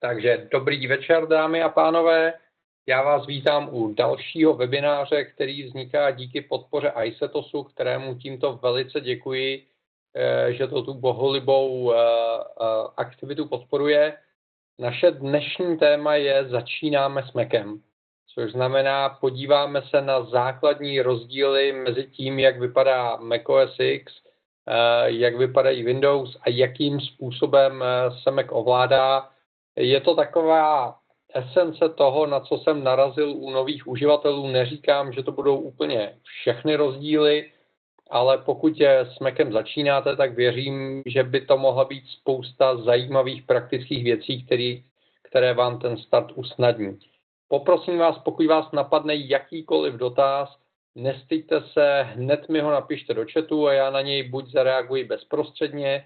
Takže dobrý večer, dámy a pánové. Já vás vítám u dalšího webináře, který vzniká díky podpoře ISETOSu, kterému tímto velice děkuji, eh, že to tu boholibou eh, eh, aktivitu podporuje. Naše dnešní téma je Začínáme s Macem, což znamená, podíváme se na základní rozdíly mezi tím, jak vypadá macOS X, jak vypadají Windows a jakým způsobem se Mac ovládá je to taková esence toho, na co jsem narazil u nových uživatelů. Neříkám, že to budou úplně všechny rozdíly, ale pokud je s Macem začínáte, tak věřím, že by to mohla být spousta zajímavých praktických věcí, který, které vám ten start usnadní. Poprosím vás, pokud vás napadne jakýkoliv dotaz, nestyďte se, hned mi ho napište do chatu a já na něj buď zareaguji bezprostředně,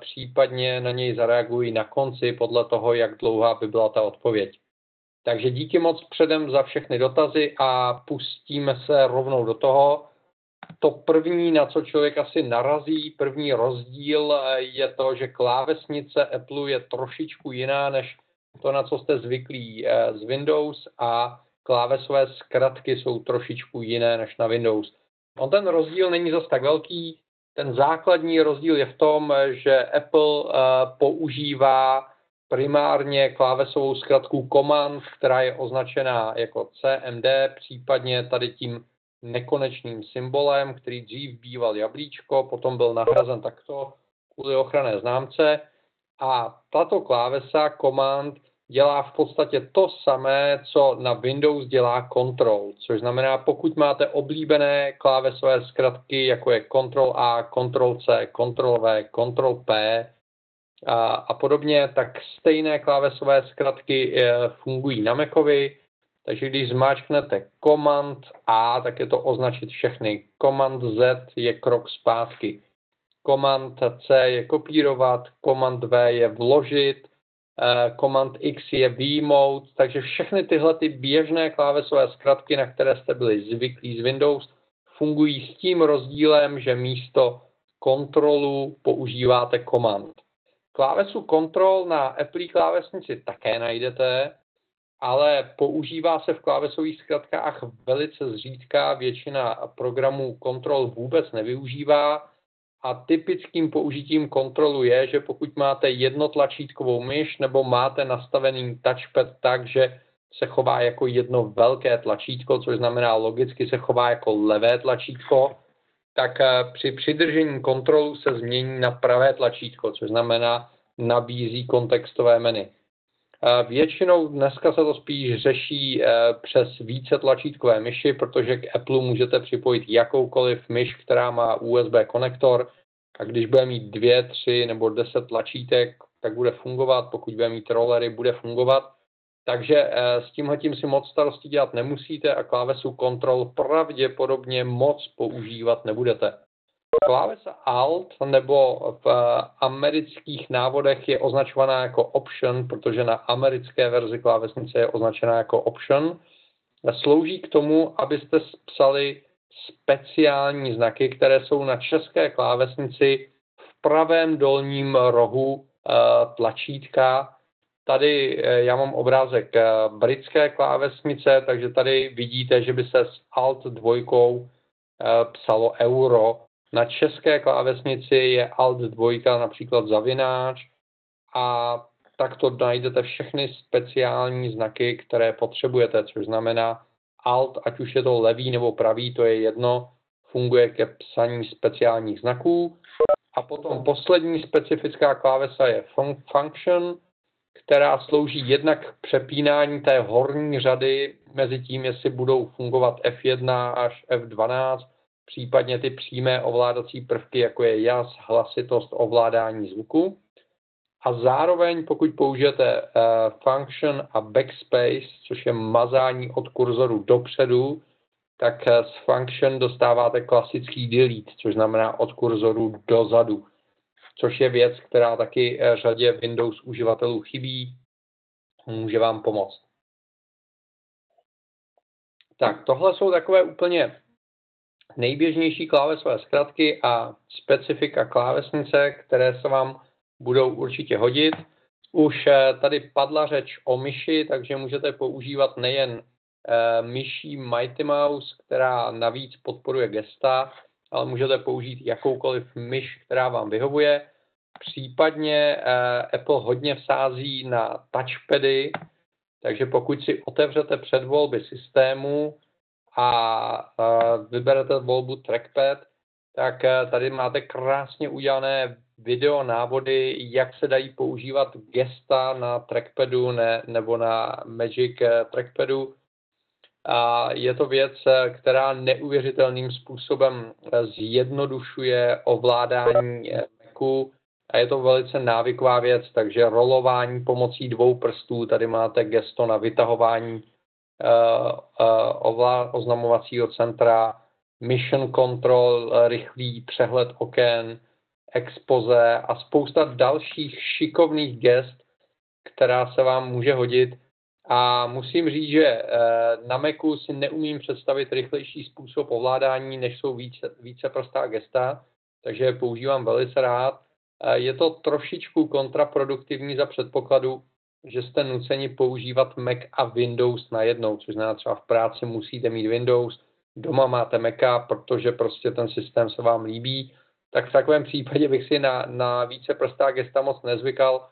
případně na něj zareagují na konci podle toho, jak dlouhá by byla ta odpověď. Takže díky moc předem za všechny dotazy a pustíme se rovnou do toho. To první, na co člověk asi narazí, první rozdíl eh, je to, že klávesnice Apple je trošičku jiná než to, na co jste zvyklí eh, z Windows a klávesové zkratky jsou trošičku jiné než na Windows. On ten rozdíl není zas tak velký, ten základní rozdíl je v tom, že Apple uh, používá primárně klávesovou zkratku command, která je označená jako CMD, případně tady tím nekonečným symbolem, který dřív býval jablíčko, potom byl nahrazen takto kvůli ochranné známce. A tato klávesa command dělá v podstatě to samé, co na Windows dělá Control, což znamená, pokud máte oblíbené klávesové zkratky, jako je Ctrl A, Ctrl C, Ctrl V, Ctrl P a, a podobně, tak stejné klávesové zkratky e, fungují na Macovi, takže když zmáčknete Command A, tak je to označit všechny. Command Z je krok zpátky. Command C je kopírovat, Command V je vložit, Command X je výjmout, takže všechny tyhle ty běžné klávesové zkratky, na které jste byli zvyklí z Windows, fungují s tím rozdílem, že místo kontrolu používáte Command. Klávesu Control na Apple klávesnici také najdete, ale používá se v klávesových zkratkách velice zřídka, většina programů Control vůbec nevyužívá, a typickým použitím kontrolu je, že pokud máte jednotlačítkovou myš nebo máte nastavený touchpad tak, že se chová jako jedno velké tlačítko, což znamená logicky se chová jako levé tlačítko, tak eh, při přidržení kontrolu se změní na pravé tlačítko, což znamená nabízí kontextové menu. Většinou dneska se to spíš řeší eh, přes více tlačítkové myši, protože k Apple můžete připojit jakoukoliv myš, která má USB konektor a když bude mít dvě, tři nebo deset tlačítek, tak bude fungovat, pokud bude mít rollery, bude fungovat. Takže eh, s tímhle tím si moc starosti dělat nemusíte a klávesu Control pravděpodobně moc používat nebudete. Klávesa Alt nebo v eh, amerických návodech je označovaná jako Option, protože na americké verzi klávesnice je označená jako Option. Slouží k tomu, abyste psali speciální znaky, které jsou na české klávesnici v pravém dolním rohu eh, tlačítka. Tady eh, já mám obrázek britské klávesnice, takže tady vidíte, že by se s Alt dvojkou psalo euro na české klávesnici je Alt 2 například zavináč a takto najdete všechny speciální znaky, které potřebujete, což znamená Alt, ať už je to levý nebo pravý, to je jedno, funguje ke psaní speciálních znaků. A potom poslední specifická klávesa je function, která slouží jednak k přepínání té horní řady mezi tím, jestli budou fungovat F1 až F12, případně ty přímé ovládací prvky, jako je jas, hlasitost, ovládání zvuku. A zároveň, pokud použijete uh, function a backspace, což je mazání od kurzoru dopředu, tak uh, z function dostáváte klasický delete, což znamená od kurzoru dozadu, což je věc, která taky uh, řadě Windows uživatelů chybí, může vám pomoct. Tak, tohle jsou takové úplně nejběžnější klávesové zkratky a specifika klávesnice, které se vám budou určitě hodit. Už tady padla řeč o myši, takže můžete používat nejen myší Mighty Mouse, která navíc podporuje gesta, ale můžete použít jakoukoliv myš, která vám vyhovuje. Případně Apple hodně vsází na touchpady, takže pokud si otevřete předvolby systému a vyberete volbu trackpad, tak eh, tady máte krásně udělané video návody, jak se dají používat gesta na trackpadu ne, nebo na Magic eh, trackpadu. A je to věc, která neuvěřitelným způsobem zjednodušuje ovládání Macu a je to velice návyková věc, takže rolování pomocí dvou prstů, tady máte gesto na vytahování oznamovacího centra, mission control, rychlý přehled oken, expoze a spousta dalších šikovných gest, která se vám může hodit. A musím říct, že eh, na Macu si neumím představit rychlejší způsob ovládání, než jsou více, více prostá gesta, takže je používám velice rád. Eh, je to trošičku kontraproduktivní za předpokladu, že jste nuceni používat Mac a Windows najednou, což znamená třeba v práci musíte mít Windows, doma máte Maca, protože prostě ten systém se vám líbí, tak v takovém případě bych si na, na více prostá gesta moc nezvykal,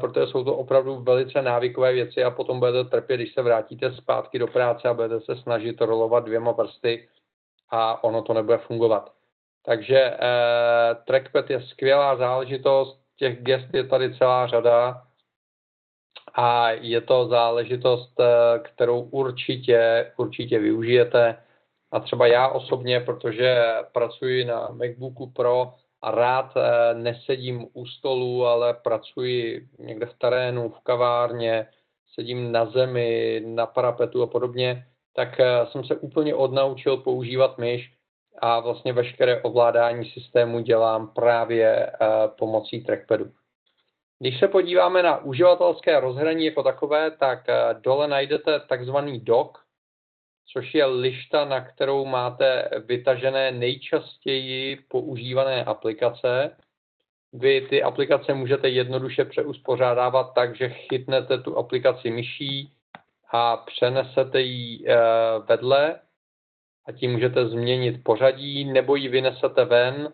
protože jsou to opravdu velice návykové věci a potom budete trpět, když se vrátíte zpátky do práce a budete se snažit rolovat dvěma prsty a ono to nebude fungovat. Takže eh, trackpad je skvělá záležitost, těch gest je tady celá řada a je to záležitost, eh, kterou určitě, určitě využijete. A třeba já osobně, protože pracuji na MacBooku Pro a rád eh, nesedím u stolu, ale pracuji někde v terénu, v kavárně, sedím na zemi, na parapetu a podobně, tak eh, jsem se úplně odnaučil používat myš a vlastně veškeré ovládání systému dělám právě pomocí trackpadu. Když se podíváme na uživatelské rozhraní jako takové, tak dole najdete takzvaný dock, což je lišta, na kterou máte vytažené nejčastěji používané aplikace. Vy ty aplikace můžete jednoduše přeuspořádávat tak, že chytnete tu aplikaci myší a přenesete ji eh, vedle a tím můžete změnit pořadí, nebo ji vynesete ven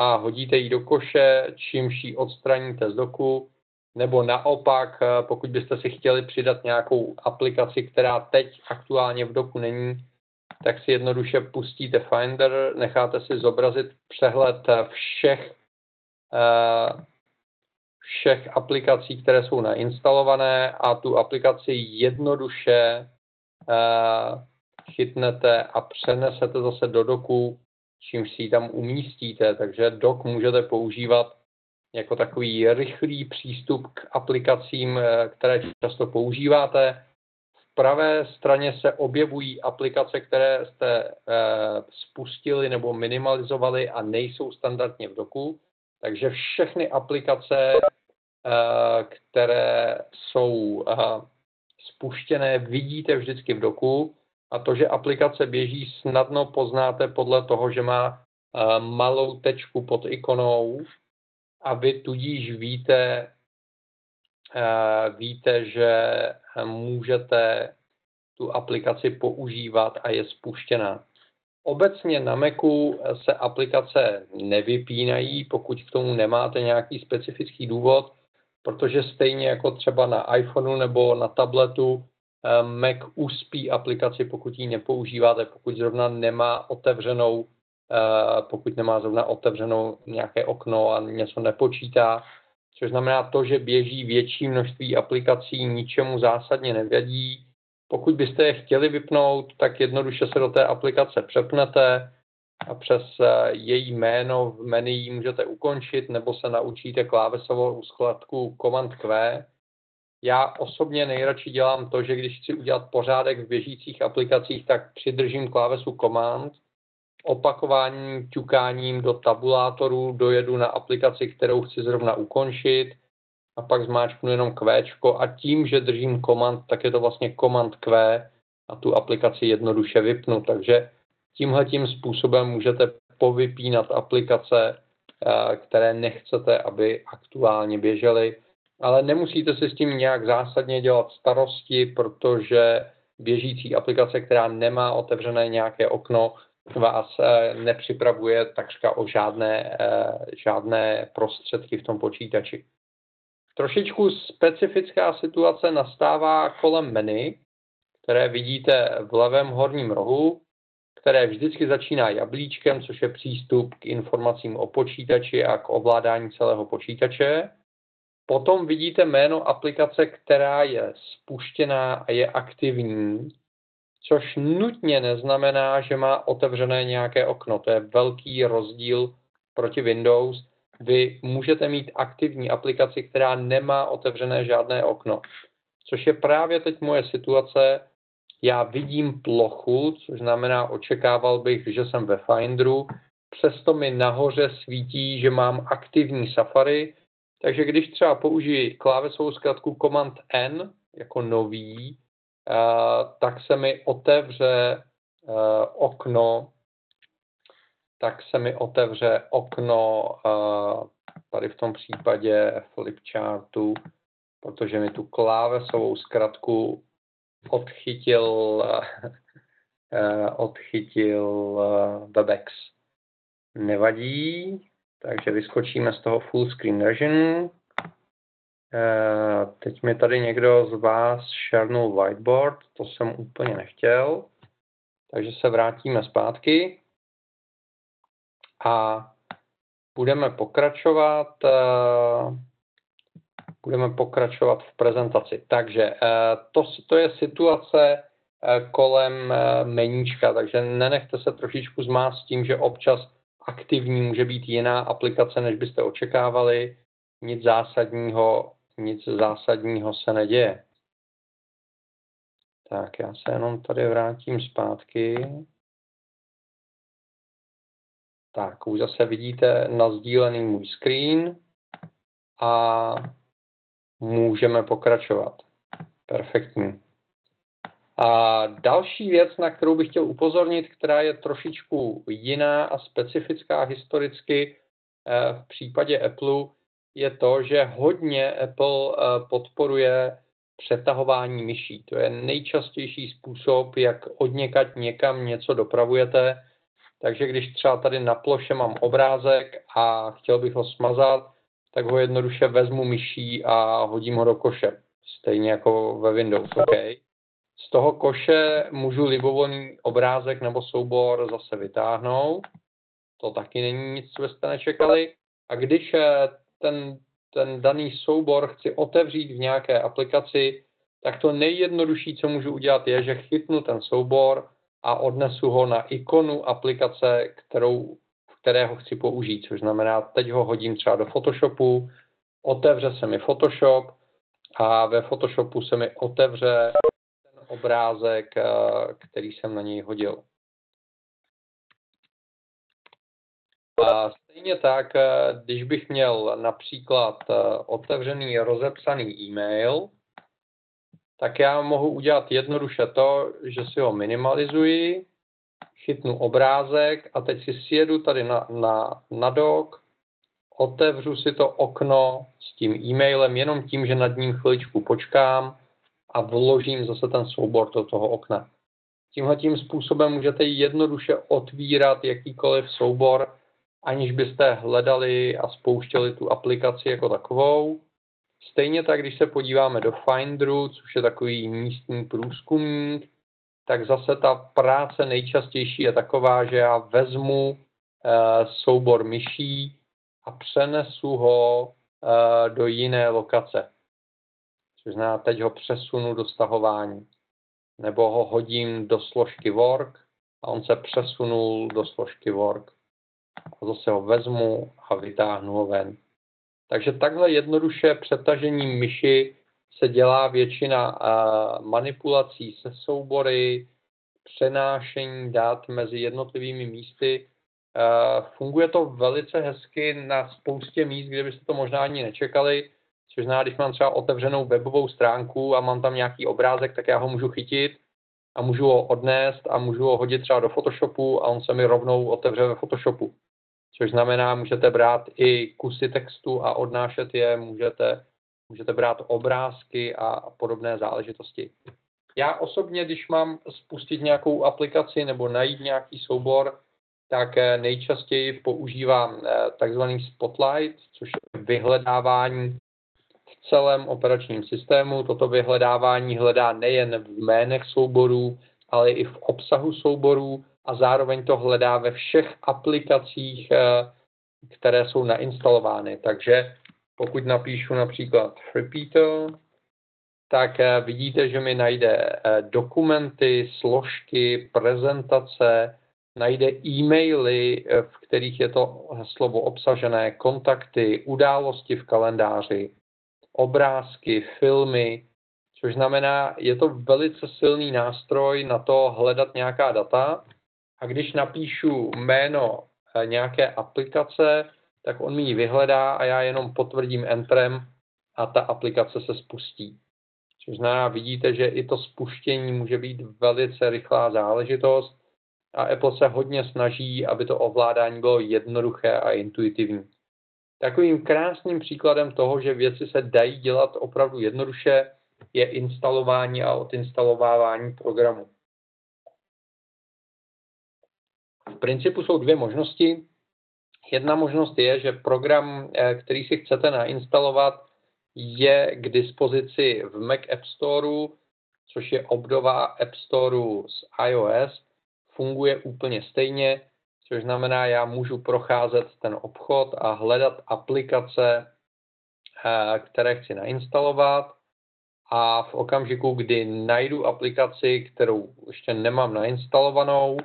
a hodíte ji do koše, čímž ji odstraníte z doku nebo naopak, eh, pokud byste si chtěli přidat nějakou aplikaci, která teď aktuálně v doku není, tak si jednoduše pustíte Finder, necháte si zobrazit přehled eh, všech, eh, všech aplikací, které jsou nainstalované a tu aplikaci jednoduše chytnete a přenesete zase do doku, čímž si ji tam umístíte. Takže dok můžete používat jako takový rychlý přístup k aplikacím, eh, které často používáte. V pravé straně se objevují aplikace, které jste eh, spustili nebo minimalizovali a nejsou standardně v doku. Takže všechny aplikace, eh, které jsou spuštěné, vidíte vždycky v doku. A to, že aplikace běží, snadno poznáte podle toho, že má malou tečku pod ikonou, a vy tudíž víte, eh, víte, že můžete tu aplikaci používat a je spuštěná. Obecně na Macu se aplikace nevypínají, pokud k tomu nemáte nějaký specifický důvod, protože stejně jako třeba na iPhoneu nebo na tabletu eh, Mac uspí aplikaci, pokud ji nepoužíváte, pokud zrovna nemá otevřenou Eh, pokud nemá zrovna otevřenou nějaké okno a něco nepočítá, což znamená to, že běží větší množství aplikací, ničemu zásadně nevědí. Pokud byste je chtěli vypnout, tak jednoduše se do té aplikace přepnete a přes eh, její jméno v menu můžete ukončit nebo se naučíte klávesovou skladku Command Q. Já osobně nejradši dělám to, že když chci udělat pořádek v běžících aplikacích, tak přidržím klávesu Command – opakováním ťukáním do tabulátoru dojedu na aplikaci, kterou chci zrovna ukončit a pak zmáčknu jenom Q a tím, že držím komand, tak je to vlastně komand Q a tu aplikaci jednoduše vypnu. Takže tímhle tím způsobem můžete povypínat aplikace, eh, které nechcete, aby aktuálně běžely. Ale nemusíte si s tím nějak zásadně dělat starosti, protože běžící aplikace, která nemá otevřené nějaké okno, vás eh, nepřipravuje takřka o žádné, eh, žádné prostředky v tom počítači. Trošičku specifická situace nastává kolem menu, které vidíte v levém horním rohu, které vždycky začíná jablíčkem, což je přístup k informacím o počítači a k ovládání celého počítače. Potom vidíte jméno aplikace, která je spuštěná a je aktivní, což nutně neznamená, že má otevřené nějaké okno. To je velký rozdíl proti Windows. Vy můžete mít aktivní aplikaci, která nemá otevřené žádné okno. Což je právě teď moje situace. Já vidím plochu, což znamená, očekával bych, že jsem ve Finderu, přesto mi nahoře svítí, že mám aktivní Safari, takže když třeba použiji klávesovou zkratku Command N jako nový, tak se mi otevře okno, tak se mi otevře okno tady v tom případě flipchartu, protože mi tu klávesovou zkratku odchytil, odchytil Webex. Nevadí, takže vyskočíme z toho full screen version. Eh, teď mi tady někdo z vás šernul whiteboard, to jsem úplně nechtěl. Takže se vrátíme zpátky a budeme pokračovat, eh, budeme pokračovat v prezentaci. Takže eh, to, to je situace kolem meníčka, takže nenechte se trošičku zmást tím, že občas aktivní může být jiná aplikace, než byste očekávali. Nic zásadního nic zásadního se neděje. Tak já se jenom tady vrátím zpátky. Tak, už zase vidíte nazdílený můj screen a můžeme pokračovat. Perfektní. A další věc, na kterou bych chtěl upozornit, která je trošičku jiná a specifická historicky eh, v případě Apple, je to, že hodně Apple eh, podporuje přetahování myší. To je nejčastější způsob, jak odněkat někam něco dopravujete. Takže když třeba tady na ploše mám obrázek a chtěl bych ho smazat, tak ho jednoduše vezmu myší a hodím ho do koše. Stejně jako ve Windows. Okay. Z toho koše můžu libovolný obrázek nebo soubor zase vytáhnout. To taky není nic, co byste nečekali. A když eh, ten, ten daný soubor chci otevřít v nějaké aplikaci, tak to nejjednodušší, co můžu udělat, je, že chytnu ten soubor a odnesu ho na ikonu aplikace, kterou, kterého chci použít. Což znamená, teď ho hodím třeba do Photoshopu, otevře se mi Photoshop a ve Photoshopu se mi otevře obrázek, eh, který jsem na něj hodil. A stejně tak, eh, když bych měl například eh, otevřený rozepsaný e-mail, tak já mohu udělat jednoduše to, že si ho minimalizuji, chytnu obrázek a teď si sjedu tady na, na, na dok, otevřu si to okno s tím e-mailem jenom tím, že nad ním chviličku počkám a vložím zase ten soubor do toho okna. Tímhle tím způsobem můžete jednoduše otvírat jakýkoliv soubor, aniž byste hledali a spouštěli tu aplikaci jako takovou. Stejně tak, když se podíváme do Finderu, což je takový místní průzkumník, tak zase ta práce nejčastější je taková, že já vezmu e, soubor myší a přenesu ho e, do jiné lokace. Což znamená, teď ho přesunu do stahování. Nebo ho hodím do složky work a on se přesunul do složky work a zase ho vezmu a vytáhnu ho ven. Takže takhle jednoduše přetažení myši se dělá většina manipulací se soubory, přenášení dat mezi jednotlivými místy. Funguje to velice hezky na spoustě míst, kde byste to možná ani nečekali, což znamená, když mám třeba otevřenou webovou stránku a mám tam nějaký obrázek, tak já ho můžu chytit a můžu ho odnést a můžu ho hodit třeba do Photoshopu a on se mi rovnou otevře ve Photoshopu což znamená, můžete brát i kusy textu a odnášet je, můžete můžete brát obrázky a podobné záležitosti. Já osobně, když mám spustit nějakou aplikaci nebo najít nějaký soubor, tak eh, nejčastěji používám eh, takzvaný Spotlight, což je vyhledávání celém operačním systému. Toto vyhledávání hledá nejen v jménech souborů, ale i v obsahu souborů a zároveň to hledá ve všech aplikacích, eh, které jsou nainstalovány. Takže pokud napíšu například Repeater, tak eh, vidíte, že mi najde eh, dokumenty, složky, prezentace, najde e-maily, v kterých je to slovo obsažené, kontakty, události v kalendáři, obrázky, filmy, což znamená, je to velice silný nástroj na to hledat nějaká data a když napíšu jméno eh, nějaké aplikace, tak on mi ji vyhledá a já jenom potvrdím Entrem a ta aplikace se spustí. Což znamená, vidíte, že i to spuštění může být velice rychlá záležitost a Apple se hodně snaží, aby to ovládání bylo jednoduché a intuitivní. Takovým krásným příkladem toho, že věci se dají dělat opravdu jednoduše, je instalování a odinstalovávání programu. V principu jsou dvě možnosti. Jedna možnost je, že program, eh, který si chcete nainstalovat, je k dispozici v Mac App Store, což je obdoba App Store z iOS. Funguje úplně stejně, což znamená, já můžu procházet ten obchod a hledat aplikace, eh, které chci nainstalovat. A v okamžiku, kdy najdu aplikaci, kterou ještě nemám nainstalovanou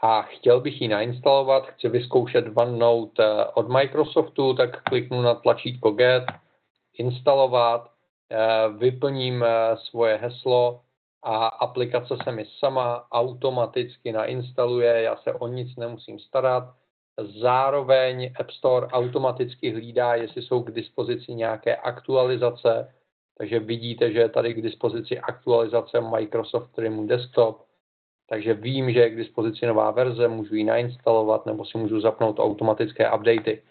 a chtěl bych ji nainstalovat, chci vyzkoušet OneNote eh, od Microsoftu, tak kliknu na tlačítko Get, instalovat, eh, vyplním svoje heslo a aplikace se mi sama automaticky nainstaluje, já se o nic nemusím starat. Zároveň App Store automaticky hlídá, jestli jsou k dispozici nějaké aktualizace, takže vidíte, že je tady k dispozici aktualizace Microsoft Streamu Desktop, takže vím, že je k dispozici nová verze, můžu ji nainstalovat nebo si můžu zapnout automatické updaty.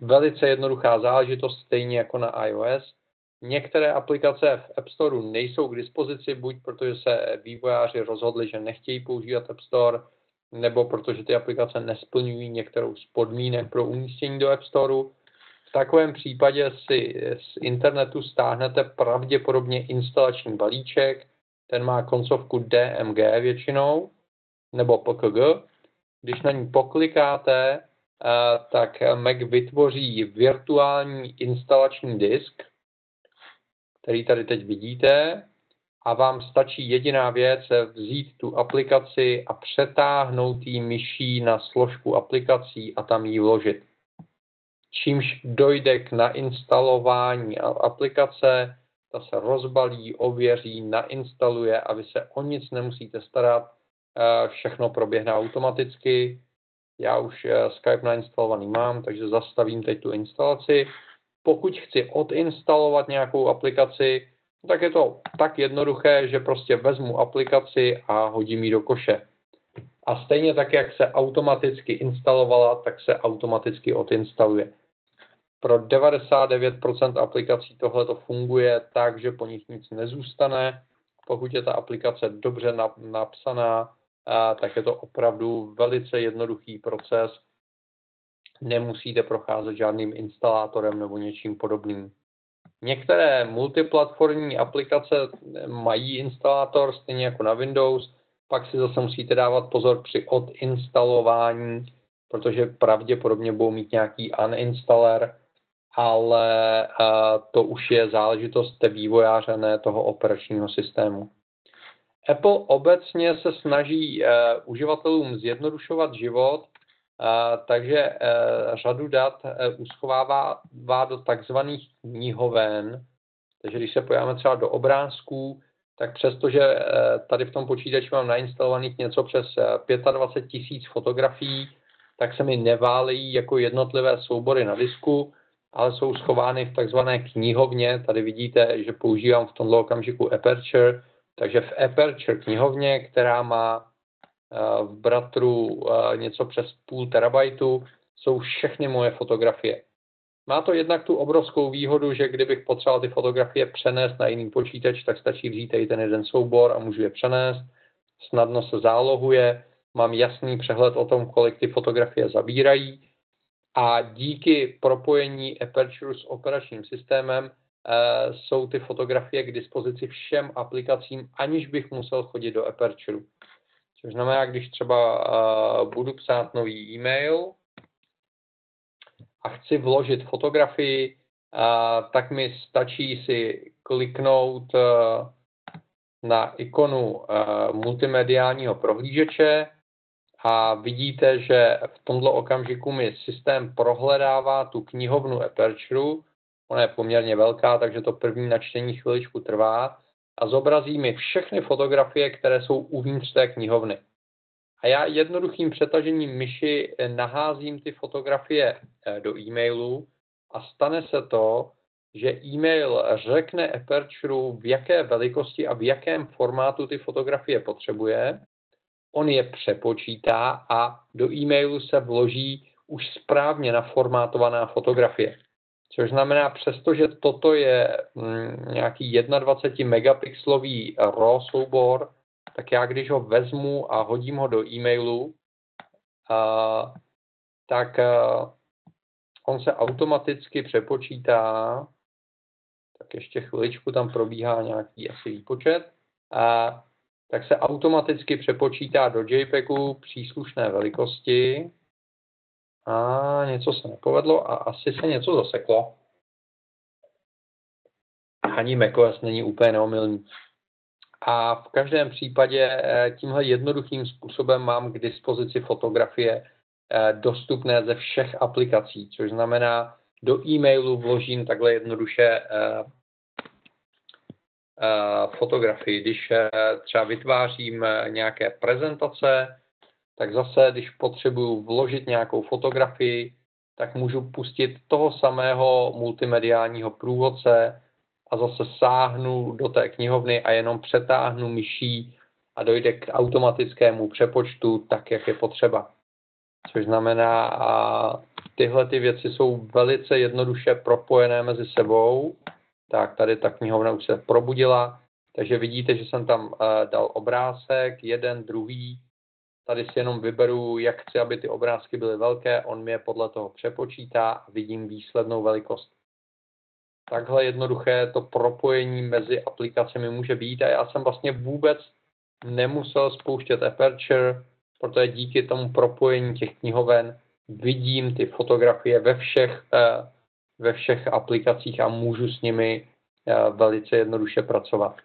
Velice jednoduchá záležitost, stejně jako na iOS. Některé aplikace v App Store nejsou k dispozici, buď protože se vývojáři rozhodli, že nechtějí používat App Store, nebo protože ty aplikace nesplňují některou z podmínek pro umístění do App Store. V takovém případě si z internetu stáhnete pravděpodobně instalační balíček, ten má koncovku DMG většinou, nebo PKG. Když na ní poklikáte, eh, tak Mac vytvoří virtuální instalační disk, který tady teď vidíte, a vám stačí jediná věc, vzít tu aplikaci a přetáhnout ji myší na složku aplikací a tam ji vložit čímž dojde k nainstalování aplikace, ta se rozbalí, ověří, nainstaluje a vy se o nic nemusíte starat, eh, všechno proběhne automaticky. Já už eh, Skype nainstalovaný mám, takže zastavím teď tu instalaci. Pokud chci odinstalovat nějakou aplikaci, tak je to tak jednoduché, že prostě vezmu aplikaci a hodím ji do koše. A stejně tak, jak se automaticky instalovala, tak se automaticky odinstaluje. Pro 99% aplikací tohle to funguje tak, že po nich nic nezůstane. Pokud je ta aplikace dobře napsaná, tak je to opravdu velice jednoduchý proces. Nemusíte procházet žádným instalátorem nebo něčím podobným. Některé multiplatformní aplikace mají instalátor, stejně jako na Windows, pak si zase musíte dávat pozor při odinstalování, protože pravděpodobně budou mít nějaký uninstaller, ale to už je záležitost té vývojáře, ne toho operačního systému. Apple obecně se snaží uh, uživatelům zjednodušovat život, takže uh, řadu dat uh, uschovává do takzvaných knihoven. Takže když se podíváme třeba do obrázků, tak přestože uh, tady v tom počítači mám nainstalovaných něco přes 25 tisíc fotografií, tak se mi neválejí jako jednotlivé soubory na disku, ale jsou schovány v takzvané knihovně. Tady vidíte, že používám v tomto okamžiku Aperture, takže v Aperture knihovně, která má v Bratru eh, něco přes půl terabajtu, jsou všechny moje fotografie. Má to jednak tu obrovskou výhodu, že kdybych potřeboval ty fotografie přenést na jiný počítač, tak stačí vzít i ten jeden soubor a můžu je přenést. Snadno se zálohuje, mám jasný přehled o tom, kolik ty fotografie zabírají a díky propojení Aperture s operačním systémem e, jsou ty fotografie k dispozici všem aplikacím, aniž bych musel chodit do Aperture. Což znamená, když třeba e, budu psát nový e-mail, a chci vložit fotografii, tak mi stačí si kliknout e, na ikonu e, multimediálního prohlížeče a vidíte, že v tomto okamžiku mi systém prohledává tu knihovnu Aperture. Ona je poměrně velká, takže to první načtení chviličku trvá a zobrazí mi všechny fotografie, které jsou uvnitř té knihovny. A já jednoduchým přetažením myši naházím ty fotografie eh, do e-mailu a stane se to, že e-mail řekne Aperture, v jaké velikosti a v jakém formátu ty fotografie potřebuje. On je přepočítá a do e-mailu se vloží už správně naformátovaná fotografie. Což znamená, přestože toto je mm, nějaký 21 megapixelový RAW soubor, tak já když ho vezmu a hodím ho do e-mailu, tak on se automaticky přepočítá, tak ještě chviličku tam probíhá nějaký asi výpočet, a, tak se automaticky přepočítá do JPEGu příslušné velikosti a něco se nepovedlo a asi se něco zaseklo. Ani macOS není úplně neomylný. A v každém případě eh, tímhle jednoduchým způsobem mám k dispozici fotografie eh, dostupné ze všech aplikací, což znamená, do e-mailu vložím takhle jednoduše eh, fotografii. Když třeba vytvářím nějaké prezentace, tak zase, když potřebuju vložit nějakou fotografii, tak můžu pustit toho samého multimediálního průvodce, a zase sáhnu do té knihovny a jenom přetáhnu myší a dojde k automatickému přepočtu tak, jak je potřeba. Což znamená, a tyhle ty věci jsou velice jednoduše propojené mezi sebou. Tak tady ta knihovna už se probudila, takže vidíte, že jsem tam uh, dal obrázek, jeden, druhý. Tady si jenom vyberu, jak chci, aby ty obrázky byly velké, on je podle toho přepočítá a vidím výslednou velikost. Takhle jednoduché to propojení mezi aplikacemi může být a já jsem vlastně vůbec nemusel spouštět Aperture, protože díky tomu propojení těch knihoven vidím ty fotografie ve všech, eh, ve všech aplikacích a můžu s nimi eh, velice jednoduše pracovat.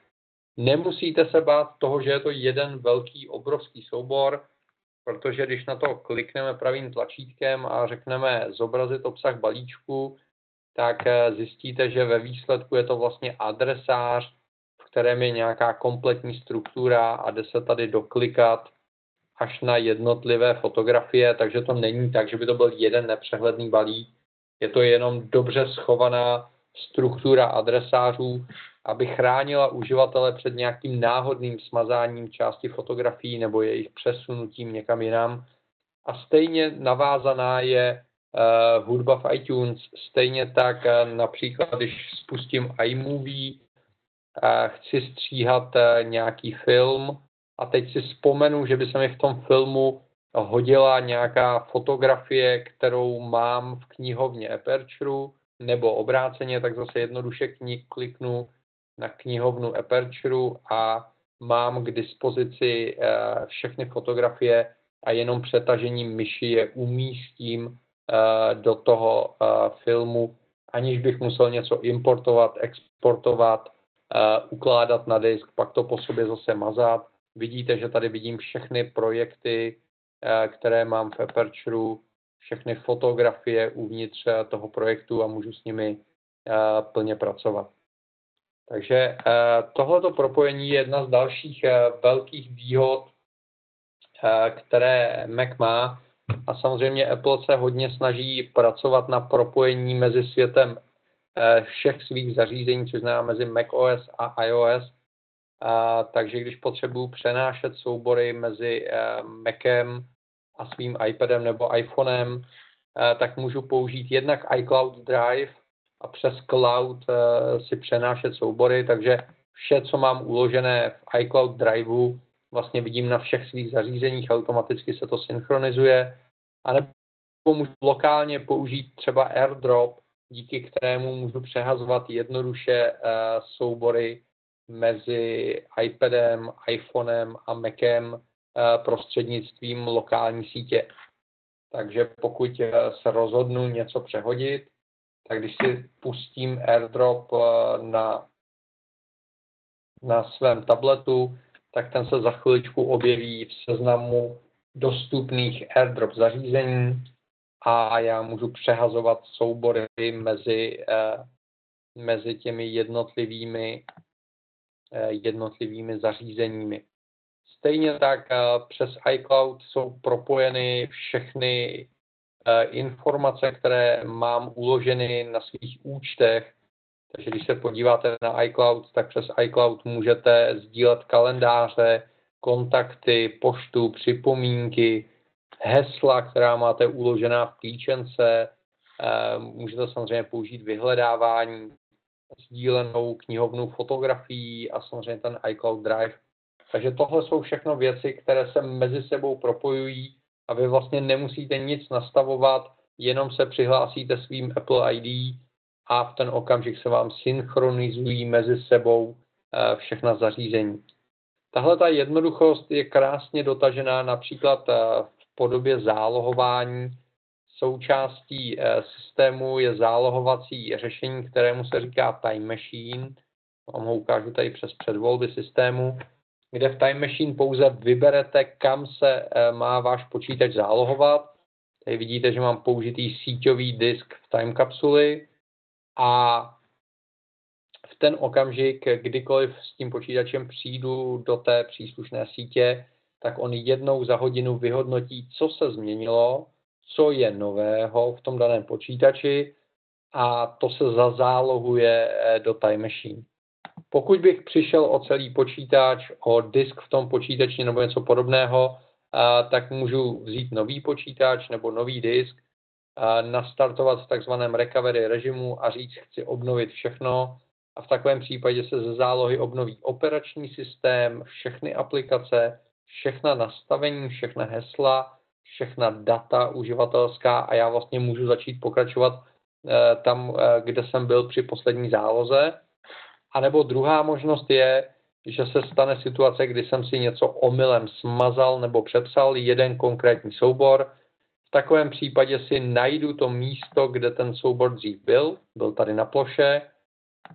Nemusíte se bát toho, že je to jeden velký obrovský soubor, protože když na to klikneme pravým tlačítkem a řekneme zobrazit obsah balíčku, tak eh, zjistíte, že ve výsledku je to vlastně adresář, v kterém je nějaká kompletní struktura a jde se tady doklikat až na jednotlivé fotografie, takže to není tak, že by to byl jeden nepřehledný balík. Je to jenom dobře schovaná struktura adresářů, aby chránila uživatele před nějakým náhodným smazáním části fotografií nebo jejich přesunutím někam jinam. A stejně navázaná je uh, hudba v iTunes. Stejně tak uh, například, když spustím iMovie, uh, chci stříhat uh, nějaký film a teď si vzpomenu, že by se mi v tom filmu hodila nějaká fotografie, kterou mám v knihovně Aperture, nebo obráceně, tak zase jednoduše kni- kliknu na knihovnu Aperture a mám k dispozici uh, všechny fotografie a jenom přetažením myši je umístím Eh, do toho eh, filmu, aniž bych musel něco importovat, exportovat, eh, ukládat na disk, pak to po sobě zase mazat. Vidíte, že tady vidím všechny projekty, které mám v Aperture, všechny fotografie uvnitř toho projektu a můžu s nimi plně pracovat. Takže tohleto propojení je jedna z dalších velkých výhod, které Mac má a samozřejmě Apple se hodně snaží pracovat na propojení mezi světem eh, všech svých zařízení, což znamená mezi macOS a iOS. Takže když potřebuju přenášet soubory mezi eh, Macem a svým iPadem nebo iPhonem, tak můžu použít jednak iCloud Drive a přes cloud si přenášet soubory, takže vše, co mám uložené v iCloud Driveu, vlastně vidím na všech svých zařízeních, automaticky se to synchronizuje, anebo můžu lokálně použít třeba AirDrop, díky kterému můžu přehazovat jednoduše uh, soubory mezi iPadem, iPhonem a Macem prostřednictvím lokální sítě. Takže pokud uh, se rozhodnu něco přehodit, tak když si pustím AirDrop uh, na, na svém tabletu, tak ten se za chviličku objeví v seznamu dostupných AirDrop zařízení a já můžu přehazovat soubory mezi, eh, mezi těmi jednotlivými, eh, jednotlivými zařízeními. Stejně tak eh, přes iCloud jsou propojeny všechny informace, které mám uloženy na svých účtech. Takže když se podíváte na iCloud, tak přes iCloud můžete sdílet kalendáře, kontakty, poštu, připomínky, hesla, která máte uložená v klíčence. Eh, můžete samozřejmě použít vyhledávání, sdílenou knihovnu fotografií a samozřejmě ten iCloud Drive. Takže tohle jsou všechno věci, které se mezi sebou propojují a vy vlastně nemusíte nic nastavovat, jenom se přihlásíte svým Apple ID a v ten okamžik se vám synchronizují mezi sebou eh, všechna zařízení. Tahle ta jednoduchost je krásně dotažená například eh, v podobě zálohování. Součástí eh, systému je zálohovací řešení, kterému se říká Time Machine. Vám ho ukážu tady přes předvolby systému, kde v Time Machine pouze vyberete, kam se má váš počítač zálohovat. Tady vidíte, že mám použitý síťový disk v time kapsuli a v ten okamžik, kdykoliv s tím počítačem přijdu do té příslušné sítě, tak on jednou za hodinu vyhodnotí, co se změnilo, co je nového v tom daném počítači a to se zazálohuje eh, do Time Machine. Pokud bych přišel o celý počítač, o disk v tom počítači nebo něco podobného, eh, tak můžu vzít nový počítač nebo nový disk nastartovat v takzvaném recovery režimu a říct, chci obnovit všechno. A v takovém případě se ze zálohy obnoví operační systém, všechny aplikace, všechna nastavení, všechna hesla, všechna data uživatelská a já vlastně můžu začít pokračovat eh, tam, eh, kde jsem byl při poslední záloze. A nebo druhá možnost je, že se stane situace, kdy jsem si něco omylem smazal nebo přepsal jeden konkrétní soubor, takovém případě si najdu to místo, kde ten soubor dřív byl, byl tady na ploše,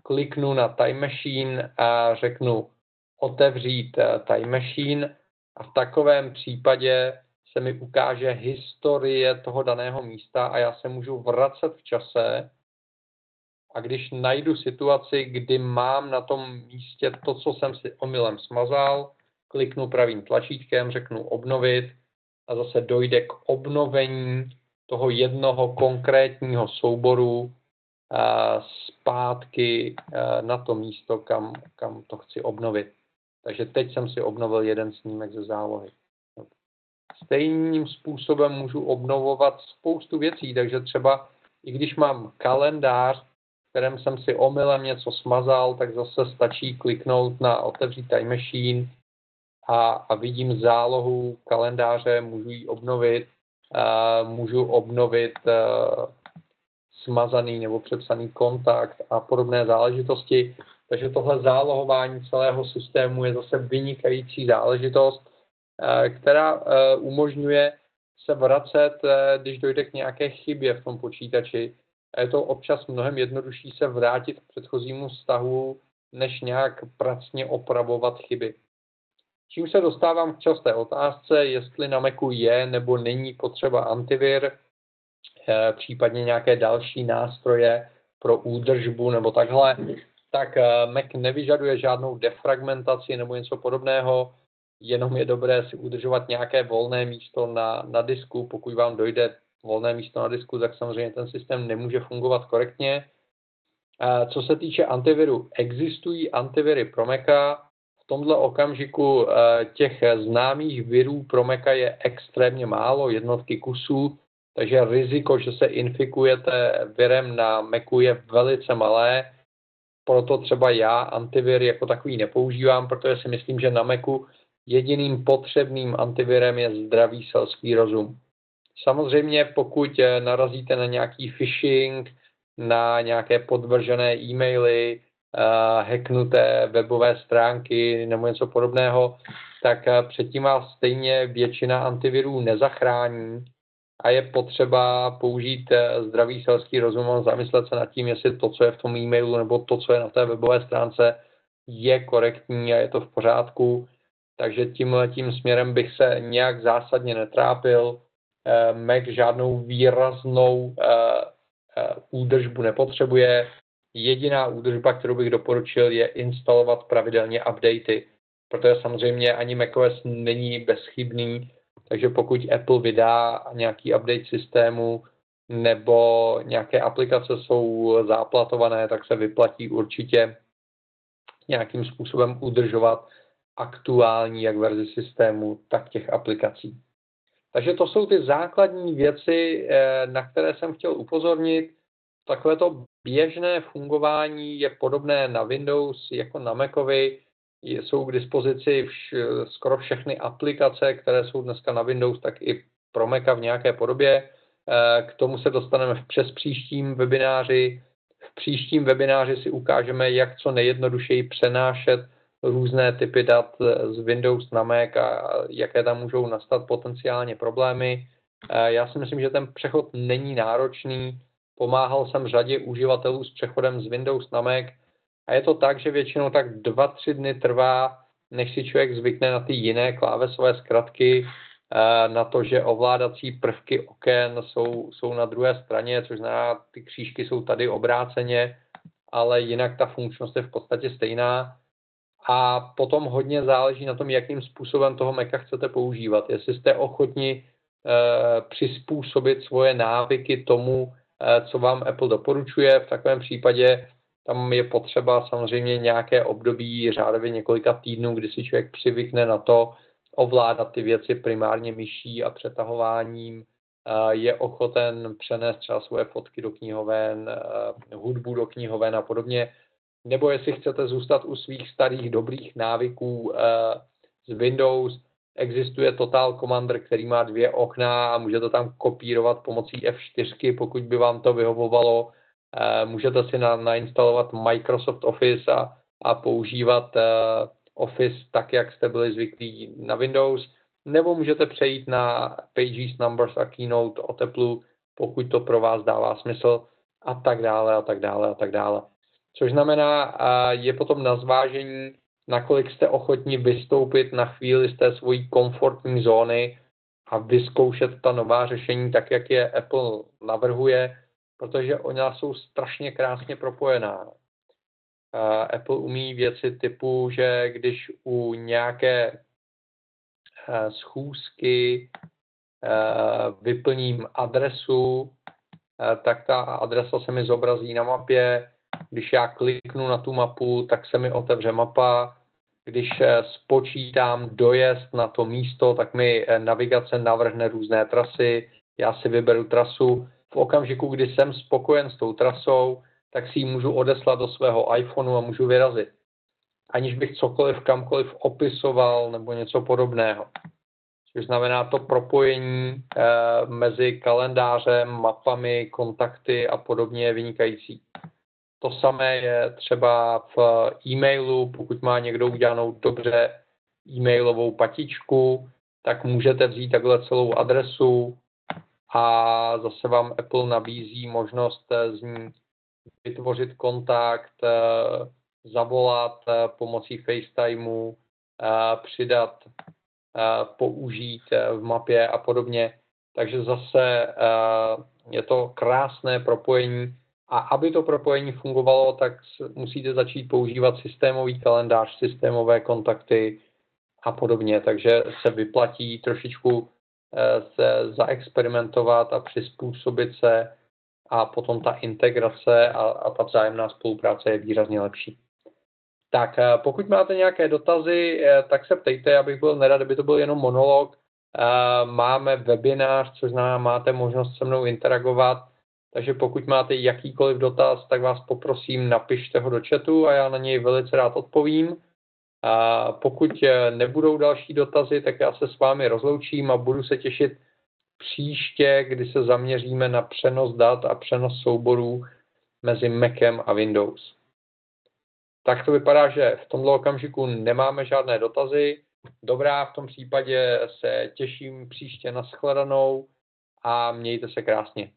kliknu na Time Machine a řeknu otevřít eh, Time Machine. A v takovém případě se mi ukáže historie toho daného místa a já se můžu vracet v čase a když najdu situaci, kdy mám na tom místě to, co jsem si omylem smazal, kliknu pravým tlačítkem, řeknu obnovit a zase dojde k obnovení toho jednoho konkrétního souboru zpátky na to místo, kam, kam to chci obnovit. Takže teď jsem si obnovil jeden snímek ze zálohy. Stejným způsobem můžu obnovovat spoustu věcí, takže třeba i když mám kalendář, kterém jsem si omylem něco smazal, tak zase stačí kliknout na otevřít time machine a, a vidím zálohu kalendáře, můžu ji obnovit, uh, můžu obnovit uh, smazaný nebo přepsaný kontakt a podobné záležitosti. Takže tohle zálohování celého systému je zase vynikající záležitost, která umožňuje se vracet, když dojde k nějaké chybě v tom počítači. A je to občas mnohem jednodušší se vrátit k předchozímu vztahu, než nějak pracně opravovat chyby. Čím se dostávám k časté otázce, jestli na Macu je nebo není potřeba antivir, eh, případně nějaké další nástroje pro údržbu nebo takhle, tak eh, Mac nevyžaduje žádnou defragmentaci nebo něco podobného, jenom je dobré si udržovat nějaké volné místo na, na disku. Pokud vám dojde volné místo na disku, tak samozřejmě ten systém nemůže fungovat korektně. Co se týče antiviru, existují antiviry pro Maca, tomhle okamžiku eh, těch známých virů pro Maca je extrémně málo, jednotky kusů, takže riziko, že se infikujete virem na Macu je velice malé, proto třeba já antivir jako takový nepoužívám, protože si myslím, že na Macu jediným potřebným antivirem je zdravý selský rozum. Samozřejmě, pokud eh, narazíte na nějaký phishing, na nějaké podvržené e-maily, uh, hacknuté webové stránky nebo něco podobného, tak uh, předtím vás stejně většina antivirů nezachrání a je potřeba použít zdravý selský rozum a zamyslet se nad tím, jestli to, co je v tom e-mailu nebo to, co je na té webové stránce, je korektní a je to v pořádku. Takže tímhle tím směrem bych se nějak zásadně netrápil. Mac žádnou výraznou údržbu nepotřebuje. Jediná údržba, kterou bych doporučil, je instalovat pravidelně updaty, protože samozřejmě ani macOS není bezchybný, takže pokud Apple vydá nějaký update systému nebo nějaké aplikace jsou záplatované, tak se vyplatí určitě nějakým způsobem udržovat aktuální jak verzi systému, tak těch aplikací. Takže to jsou ty základní věci, eh, na které jsem chtěl upozornit. Takové to běžné fungování je podobné na Windows jako na Macovi. Jsou k dispozici vš, skoro všechny aplikace, které jsou dneska na Windows, tak i pro Maca v nějaké podobě. Eh, k tomu se dostaneme v přes příštím webináři. V příštím webináři si ukážeme, jak co nejjednodušeji přenášet různé typy dat z Windows na Mac a jaké tam můžou nastat potenciálně problémy. Eh, já si myslím, že ten přechod není náročný. Pomáhal jsem řadě uživatelů s přechodem z Windows na Mac a je to tak, že většinou tak 2-3 dny trvá, než si člověk zvykne na ty jiné klávesové zkratky, eh, na to, že ovládací prvky oken jsou, jsou na druhé straně, což znamená, ty křížky jsou tady obráceně, ale jinak ta funkčnost je v podstatě stejná a potom hodně záleží na tom, jakým způsobem toho Maca chcete používat. Jestli jste ochotni e, přizpůsobit svoje návyky tomu, e, co vám Apple doporučuje, v takovém případě tam je potřeba samozřejmě nějaké období řádově několika týdnů, kdy si člověk přivykne na to ovládat ty věci primárně myší a přetahováním, e, je ochoten přenést třeba svoje fotky do knihoven, hudbu do knihoven a podobně nebo jestli chcete zůstat u svých starých dobrých návyků eh, z Windows, existuje Total Commander, který má dvě okna a můžete tam kopírovat pomocí F4, pokud by vám to vyhovovalo. Eh, můžete si na, nainstalovat Microsoft Office a, a používat eh, Office tak, jak jste byli zvyklí na Windows, nebo můžete přejít na Pages, Numbers a Keynote o teplu, pokud to pro vás dává smysl a tak dále a tak dále a tak dále. Což znamená, je potom na zvážení, nakolik jste ochotni vystoupit na chvíli z té svojí komfortní zóny a vyzkoušet ta nová řešení tak, jak je Apple navrhuje, protože ona jsou strašně krásně propojená. Apple umí věci typu, že když u nějaké schůzky vyplním adresu, tak ta adresa se mi zobrazí na mapě, když já kliknu na tu mapu, tak se mi otevře mapa. Když eh, spočítám dojezd na to místo, tak mi eh, navigace navrhne různé trasy. Já si vyberu trasu. V okamžiku, kdy jsem spokojen s tou trasou, tak si ji můžu odeslat do svého iPhoneu a můžu vyrazit. Aniž bych cokoliv kamkoliv opisoval nebo něco podobného. Což znamená to propojení e, mezi kalendářem, mapami, kontakty a podobně je vynikající. To samé je třeba v e-mailu, pokud má někdo udělanou dobře e-mailovou patičku, tak můžete vzít takhle celou adresu a zase vám Apple nabízí možnost z ní vytvořit kontakt, eh, zavolat eh, pomocí FaceTimeu, eh, přidat, použít v mapě a podobně. Takže zase je to krásné propojení a aby to propojení fungovalo, tak musíte začít používat systémový kalendář, systémové kontakty a podobně. Takže se vyplatí trošičku eh, se zaexperimentovat a přizpůsobit se a potom ta integrace a, a ta vzájemná spolupráce je výrazně lepší. Tak eh, pokud máte nějaké dotazy, eh, tak se ptejte, já bych byl nerad, kdyby to byl jenom monolog. máme webinář, což znamená, máte možnost se mnou interagovat, takže pokud máte jakýkoliv dotaz, tak vás poprosím, napište ho do chatu a já na něj velice rád odpovím. A pokud eh, nebudou další dotazy, tak já se s vámi rozloučím a budu se těšit příště, kdy se zaměříme na přenos dat a přenos souborů mezi Macem a Windows. Tak to vypadá, že v tomto okamžiku nemáme žádné dotazy. Dobrá, v tom případě se těším příště na shledanou a mějte se krásně.